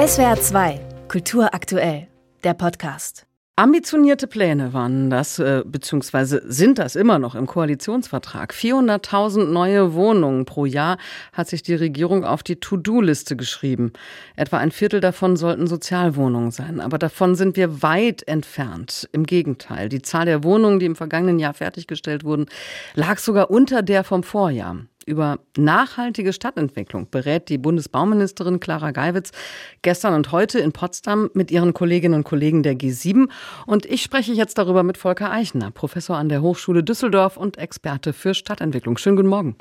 SWR 2, Kultur aktuell, der Podcast. Ambitionierte Pläne waren das, äh, beziehungsweise sind das immer noch im Koalitionsvertrag. 400.000 neue Wohnungen pro Jahr hat sich die Regierung auf die To-Do-Liste geschrieben. Etwa ein Viertel davon sollten Sozialwohnungen sein. Aber davon sind wir weit entfernt. Im Gegenteil. Die Zahl der Wohnungen, die im vergangenen Jahr fertiggestellt wurden, lag sogar unter der vom Vorjahr. Über nachhaltige Stadtentwicklung berät die Bundesbauministerin Clara Geiwitz gestern und heute in Potsdam mit ihren Kolleginnen und Kollegen der G7. Und ich spreche jetzt darüber mit Volker Eichner, Professor an der Hochschule Düsseldorf und Experte für Stadtentwicklung. Schönen guten Morgen.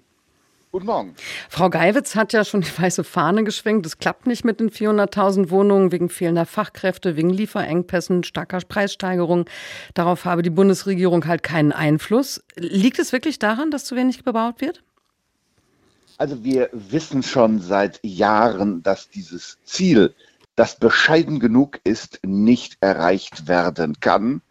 Guten Morgen. Frau Geiwitz hat ja schon die weiße Fahne geschwenkt. Es klappt nicht mit den 400.000 Wohnungen wegen fehlender Fachkräfte, wegen Lieferengpässen, starker Preissteigerungen. Darauf habe die Bundesregierung halt keinen Einfluss. Liegt es wirklich daran, dass zu wenig gebaut wird? Also wir wissen schon seit Jahren, dass dieses Ziel, das bescheiden genug ist, nicht erreicht werden kann,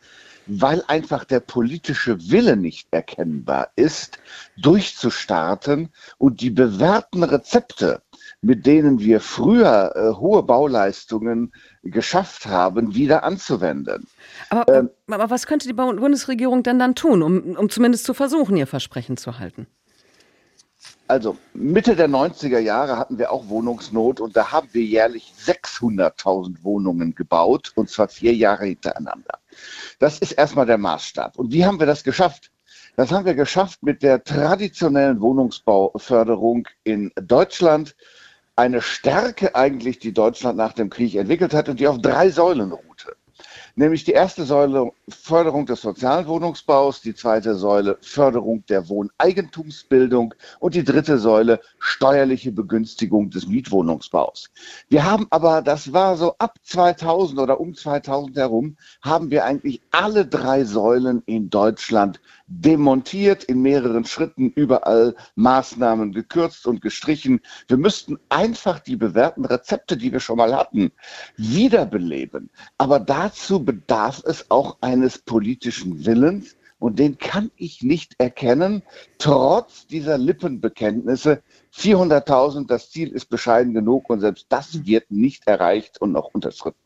weil einfach der politische Wille nicht erkennbar ist, durchzustarten und die bewährten Rezepte, mit denen wir früher äh, hohe Bauleistungen geschafft haben, wieder anzuwenden. Aber, ähm, aber was könnte die Bundesregierung denn dann tun, um, um zumindest zu versuchen, ihr Versprechen zu halten? Also Mitte der 90er Jahre hatten wir auch Wohnungsnot und da haben wir jährlich 600.000 Wohnungen gebaut und zwar vier Jahre hintereinander. Das ist erstmal der Maßstab. Und wie haben wir das geschafft? Das haben wir geschafft mit der traditionellen Wohnungsbauförderung in Deutschland. Eine Stärke eigentlich, die Deutschland nach dem Krieg entwickelt hat und die auf drei Säulen ruhte nämlich die erste Säule Förderung des sozialen Wohnungsbaus, die zweite Säule Förderung der Wohneigentumsbildung und die dritte Säule steuerliche Begünstigung des Mietwohnungsbaus. Wir haben aber, das war so ab 2000 oder um 2000 herum, haben wir eigentlich alle drei Säulen in Deutschland demontiert, in mehreren Schritten überall Maßnahmen gekürzt und gestrichen. Wir müssten einfach die bewährten Rezepte, die wir schon mal hatten, wiederbeleben. Aber dazu bedarf es auch eines politischen Willens. Und den kann ich nicht erkennen, trotz dieser Lippenbekenntnisse. 400.000, das Ziel ist bescheiden genug und selbst das wird nicht erreicht und noch unterschritten.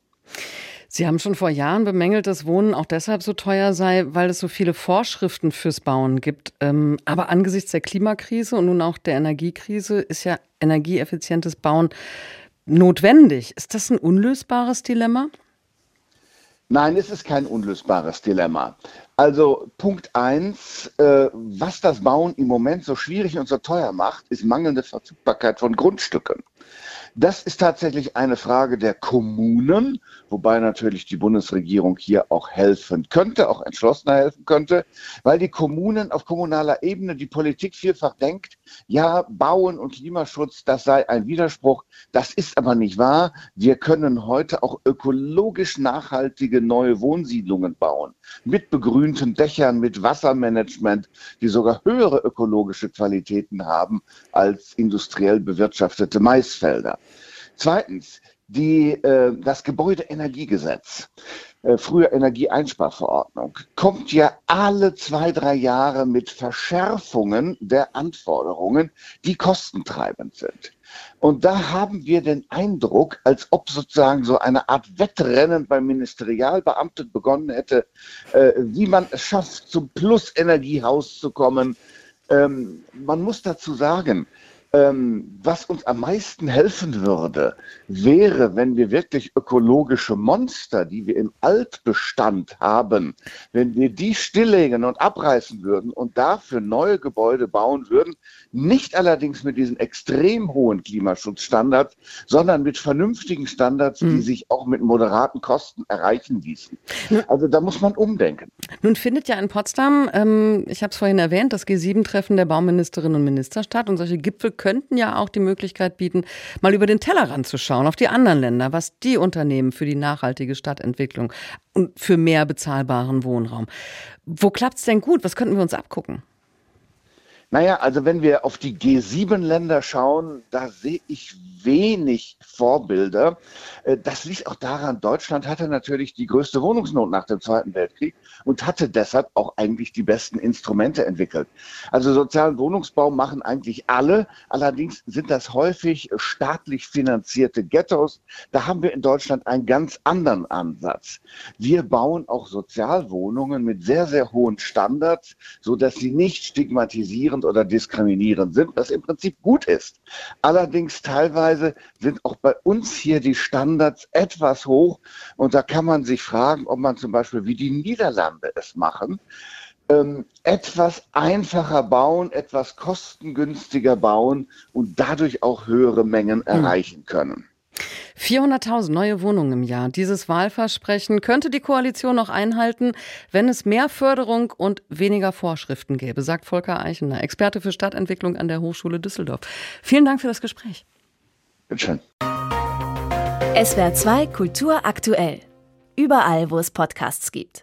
Sie haben schon vor Jahren bemängelt, dass Wohnen auch deshalb so teuer sei, weil es so viele Vorschriften fürs Bauen gibt. Ähm, aber angesichts der Klimakrise und nun auch der Energiekrise ist ja energieeffizientes Bauen notwendig. Ist das ein unlösbares Dilemma? Nein, es ist kein unlösbares Dilemma. Also Punkt eins, äh, was das Bauen im Moment so schwierig und so teuer macht, ist mangelnde Verfügbarkeit von Grundstücken. Das ist tatsächlich eine Frage der Kommunen, wobei natürlich die Bundesregierung hier auch helfen könnte, auch entschlossener helfen könnte, weil die Kommunen auf kommunaler Ebene die Politik vielfach denkt, ja, Bauen und Klimaschutz, das sei ein Widerspruch. Das ist aber nicht wahr. Wir können heute auch ökologisch nachhaltige neue Wohnsiedlungen bauen, mit begrünten Dächern, mit Wassermanagement, die sogar höhere ökologische Qualitäten haben als industriell bewirtschaftete Maisfelder. Zweitens, die, äh, das Gebäudeenergiegesetz, äh, früher Energieeinsparverordnung, kommt ja alle zwei, drei Jahre mit Verschärfungen der Anforderungen, die kostentreibend sind. Und da haben wir den Eindruck, als ob sozusagen so eine Art Wettrennen beim Ministerialbeamten begonnen hätte, äh, wie man es schafft, zum Plus-Energiehaus zu kommen. Ähm, man muss dazu sagen, ähm, was uns am meisten helfen würde, wäre, wenn wir wirklich ökologische Monster, die wir im Altbestand haben, wenn wir die stilllegen und abreißen würden und dafür neue Gebäude bauen würden, nicht allerdings mit diesen extrem hohen Klimaschutzstandards, sondern mit vernünftigen Standards, die mhm. sich auch mit moderaten Kosten erreichen ließen. Also da muss man umdenken. Nun findet ja in Potsdam, ähm, ich habe es vorhin erwähnt, das G7-Treffen der Bauministerinnen und Minister statt und solche Gipfel könnten ja auch die Möglichkeit bieten, mal über den Tellerrand zu schauen, auf die anderen Länder, was die Unternehmen für die nachhaltige Stadtentwicklung und für mehr bezahlbaren Wohnraum. Wo klappt es denn gut? Was könnten wir uns abgucken? Naja, also wenn wir auf die G7-Länder schauen, da sehe ich wenig Vorbilder. Äh, das liegt auch daran, Deutschland hatte natürlich die größte Wohnungsnot nach dem Zweiten Weltkrieg und hatte deshalb auch eigentlich die besten Instrumente entwickelt. Also sozialen Wohnungsbau machen eigentlich alle. Allerdings sind das häufig staatlich finanzierte Ghettos. Da haben wir in Deutschland einen ganz anderen Ansatz. Wir bauen auch Sozialwohnungen mit sehr, sehr hohen Standards, so dass sie nicht stigmatisierend oder diskriminierend sind, was im Prinzip gut ist. Allerdings teilweise sind auch bei uns hier die Standards etwas hoch und da kann man sich fragen, ob man zum Beispiel wie die Niederlande es machen, ähm, etwas einfacher bauen, etwas kostengünstiger bauen und dadurch auch höhere Mengen hm. erreichen können. 400.000 neue Wohnungen im Jahr. Dieses Wahlversprechen könnte die Koalition noch einhalten, wenn es mehr Förderung und weniger Vorschriften gäbe, sagt Volker Eichener, Experte für Stadtentwicklung an der Hochschule Düsseldorf. Vielen Dank für das Gespräch. Bitte schön. SWR 2 Kultur aktuell. Überall, wo es Podcasts gibt.